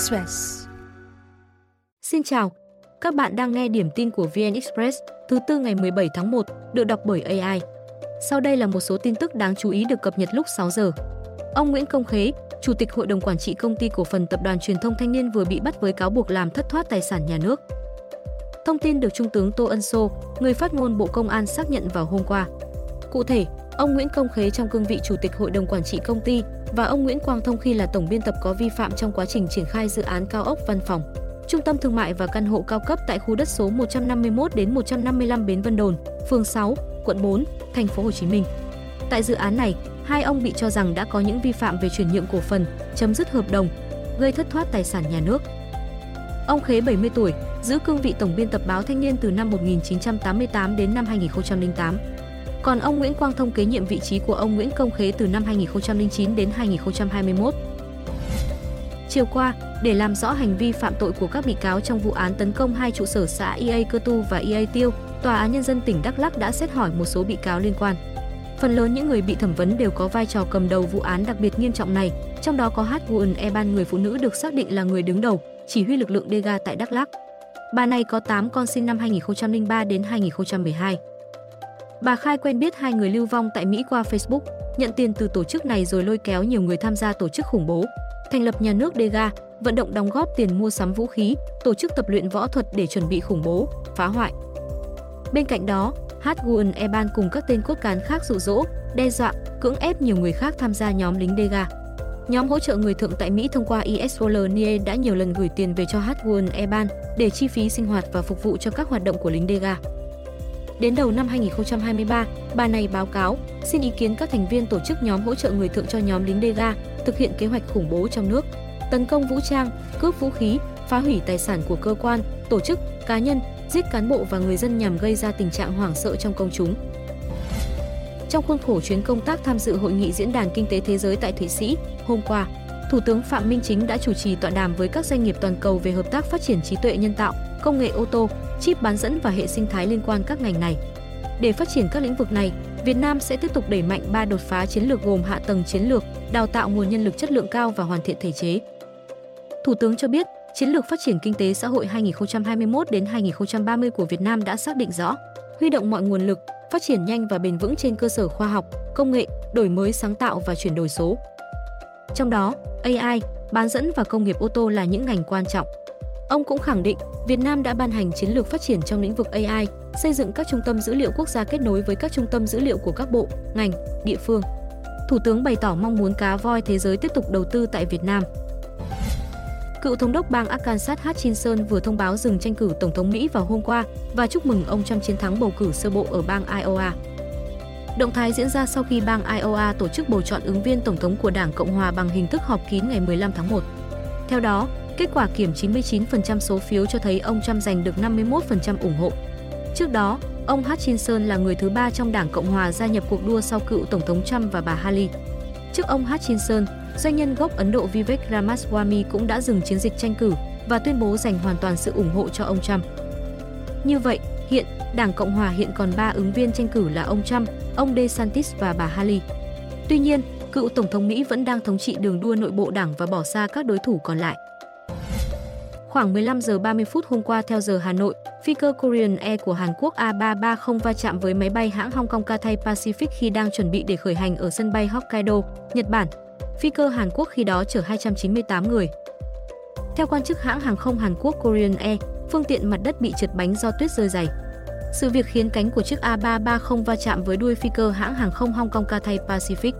Express. Xin chào, các bạn đang nghe điểm tin của VN Express thứ tư ngày 17 tháng 1 được đọc bởi AI. Sau đây là một số tin tức đáng chú ý được cập nhật lúc 6 giờ. Ông Nguyễn Công Khế, Chủ tịch Hội đồng Quản trị Công ty Cổ phần Tập đoàn Truyền thông Thanh niên vừa bị bắt với cáo buộc làm thất thoát tài sản nhà nước. Thông tin được Trung tướng Tô Ân Sô, người phát ngôn Bộ Công an xác nhận vào hôm qua. Cụ thể, ông Nguyễn Công Khế trong cương vị Chủ tịch Hội đồng Quản trị Công ty và ông Nguyễn Quang Thông khi là tổng biên tập có vi phạm trong quá trình triển khai dự án cao ốc văn phòng, trung tâm thương mại và căn hộ cao cấp tại khu đất số 151 đến 155 Bến Vân Đồn, phường 6, quận 4, thành phố Hồ Chí Minh. Tại dự án này, hai ông bị cho rằng đã có những vi phạm về chuyển nhượng cổ phần, chấm dứt hợp đồng, gây thất thoát tài sản nhà nước. Ông Khế 70 tuổi, giữ cương vị tổng biên tập báo Thanh niên từ năm 1988 đến năm 2008. Còn ông Nguyễn Quang Thông kế nhiệm vị trí của ông Nguyễn Công Khế từ năm 2009 đến 2021. Chiều qua, để làm rõ hành vi phạm tội của các bị cáo trong vụ án tấn công hai trụ sở xã EA Cơ Tu và EA Tiêu, Tòa án Nhân dân tỉnh Đắk Lắk đã xét hỏi một số bị cáo liên quan. Phần lớn những người bị thẩm vấn đều có vai trò cầm đầu vụ án đặc biệt nghiêm trọng này, trong đó có Hát Nguyen Eban người phụ nữ được xác định là người đứng đầu, chỉ huy lực lượng Dega tại Đắk Lắk. Bà này có 8 con sinh năm 2003 đến 2012. Bà khai quen biết hai người lưu vong tại Mỹ qua Facebook, nhận tiền từ tổ chức này rồi lôi kéo nhiều người tham gia tổ chức khủng bố, thành lập nhà nước Dega, vận động đóng góp tiền mua sắm vũ khí, tổ chức tập luyện võ thuật để chuẩn bị khủng bố, phá hoại. Bên cạnh đó, Hatgun Eban cùng các tên cốt cán khác dụ dỗ, đe dọa, cưỡng ép nhiều người khác tham gia nhóm lính Dega. Nhóm hỗ trợ người thượng tại Mỹ thông qua ISOLNIE đã nhiều lần gửi tiền về cho Hatgun Eban để chi phí sinh hoạt và phục vụ cho các hoạt động của lính Dega. Đến đầu năm 2023, bà này báo cáo xin ý kiến các thành viên tổ chức nhóm hỗ trợ người thượng cho nhóm lính Dega thực hiện kế hoạch khủng bố trong nước, tấn công vũ trang, cướp vũ khí, phá hủy tài sản của cơ quan, tổ chức, cá nhân, giết cán bộ và người dân nhằm gây ra tình trạng hoảng sợ trong công chúng. Trong khuôn khổ chuyến công tác tham dự hội nghị diễn đàn kinh tế thế giới tại Thụy Sĩ, hôm qua, Thủ tướng Phạm Minh Chính đã chủ trì tọa đàm với các doanh nghiệp toàn cầu về hợp tác phát triển trí tuệ nhân tạo, công nghệ ô tô, chip bán dẫn và hệ sinh thái liên quan các ngành này. Để phát triển các lĩnh vực này, Việt Nam sẽ tiếp tục đẩy mạnh ba đột phá chiến lược gồm hạ tầng chiến lược, đào tạo nguồn nhân lực chất lượng cao và hoàn thiện thể chế. Thủ tướng cho biết, chiến lược phát triển kinh tế xã hội 2021 đến 2030 của Việt Nam đã xác định rõ, huy động mọi nguồn lực, phát triển nhanh và bền vững trên cơ sở khoa học, công nghệ, đổi mới sáng tạo và chuyển đổi số. Trong đó, AI, bán dẫn và công nghiệp ô tô là những ngành quan trọng. Ông cũng khẳng định, Việt Nam đã ban hành chiến lược phát triển trong lĩnh vực AI, xây dựng các trung tâm dữ liệu quốc gia kết nối với các trung tâm dữ liệu của các bộ, ngành, địa phương. Thủ tướng bày tỏ mong muốn cá voi thế giới tiếp tục đầu tư tại Việt Nam. Cựu thống đốc bang Arkansas Hutchinson vừa thông báo dừng tranh cử tổng thống Mỹ vào hôm qua và chúc mừng ông Trump chiến thắng bầu cử sơ bộ ở bang Iowa. Động thái diễn ra sau khi bang Iowa tổ chức bầu chọn ứng viên tổng thống của Đảng Cộng hòa bằng hình thức họp kín ngày 15 tháng 1. Theo đó, kết quả kiểm 99% số phiếu cho thấy ông Trump giành được 51% ủng hộ. Trước đó, ông Hutchinson là người thứ ba trong Đảng Cộng hòa gia nhập cuộc đua sau cựu Tổng thống Trump và bà Haley. Trước ông Hutchinson, doanh nhân gốc Ấn Độ Vivek Ramaswamy cũng đã dừng chiến dịch tranh cử và tuyên bố dành hoàn toàn sự ủng hộ cho ông Trump. Như vậy, hiện Đảng Cộng hòa hiện còn 3 ứng viên tranh cử là ông Trump, ông DeSantis và bà Haley. Tuy nhiên, cựu Tổng thống Mỹ vẫn đang thống trị đường đua nội bộ đảng và bỏ xa các đối thủ còn lại. Khoảng 15 giờ 30 phút hôm qua theo giờ Hà Nội, phi cơ Korean Air của Hàn Quốc A330 va chạm với máy bay hãng Hong Kong Cathay Pacific khi đang chuẩn bị để khởi hành ở sân bay Hokkaido, Nhật Bản. Phi cơ Hàn Quốc khi đó chở 298 người. Theo quan chức hãng hàng không Hàn Quốc Korean Air, phương tiện mặt đất bị trượt bánh do tuyết rơi dày. Sự việc khiến cánh của chiếc A330 va chạm với đuôi phi cơ hãng hàng không Hong Kong Cathay Pacific.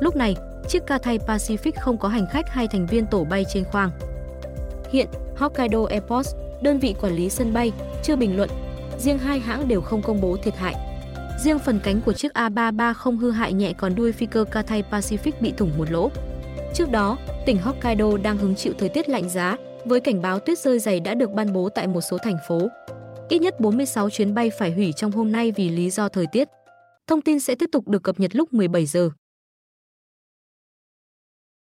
Lúc này, chiếc Cathay Pacific không có hành khách hay thành viên tổ bay trên khoang. Hiện, Hokkaido Airports, đơn vị quản lý sân bay, chưa bình luận. Riêng hai hãng đều không công bố thiệt hại. Riêng phần cánh của chiếc A330 hư hại nhẹ còn đuôi phi cơ Cathay Pacific bị thủng một lỗ. Trước đó, tỉnh Hokkaido đang hứng chịu thời tiết lạnh giá, với cảnh báo tuyết rơi dày đã được ban bố tại một số thành phố. Ít nhất 46 chuyến bay phải hủy trong hôm nay vì lý do thời tiết. Thông tin sẽ tiếp tục được cập nhật lúc 17 giờ.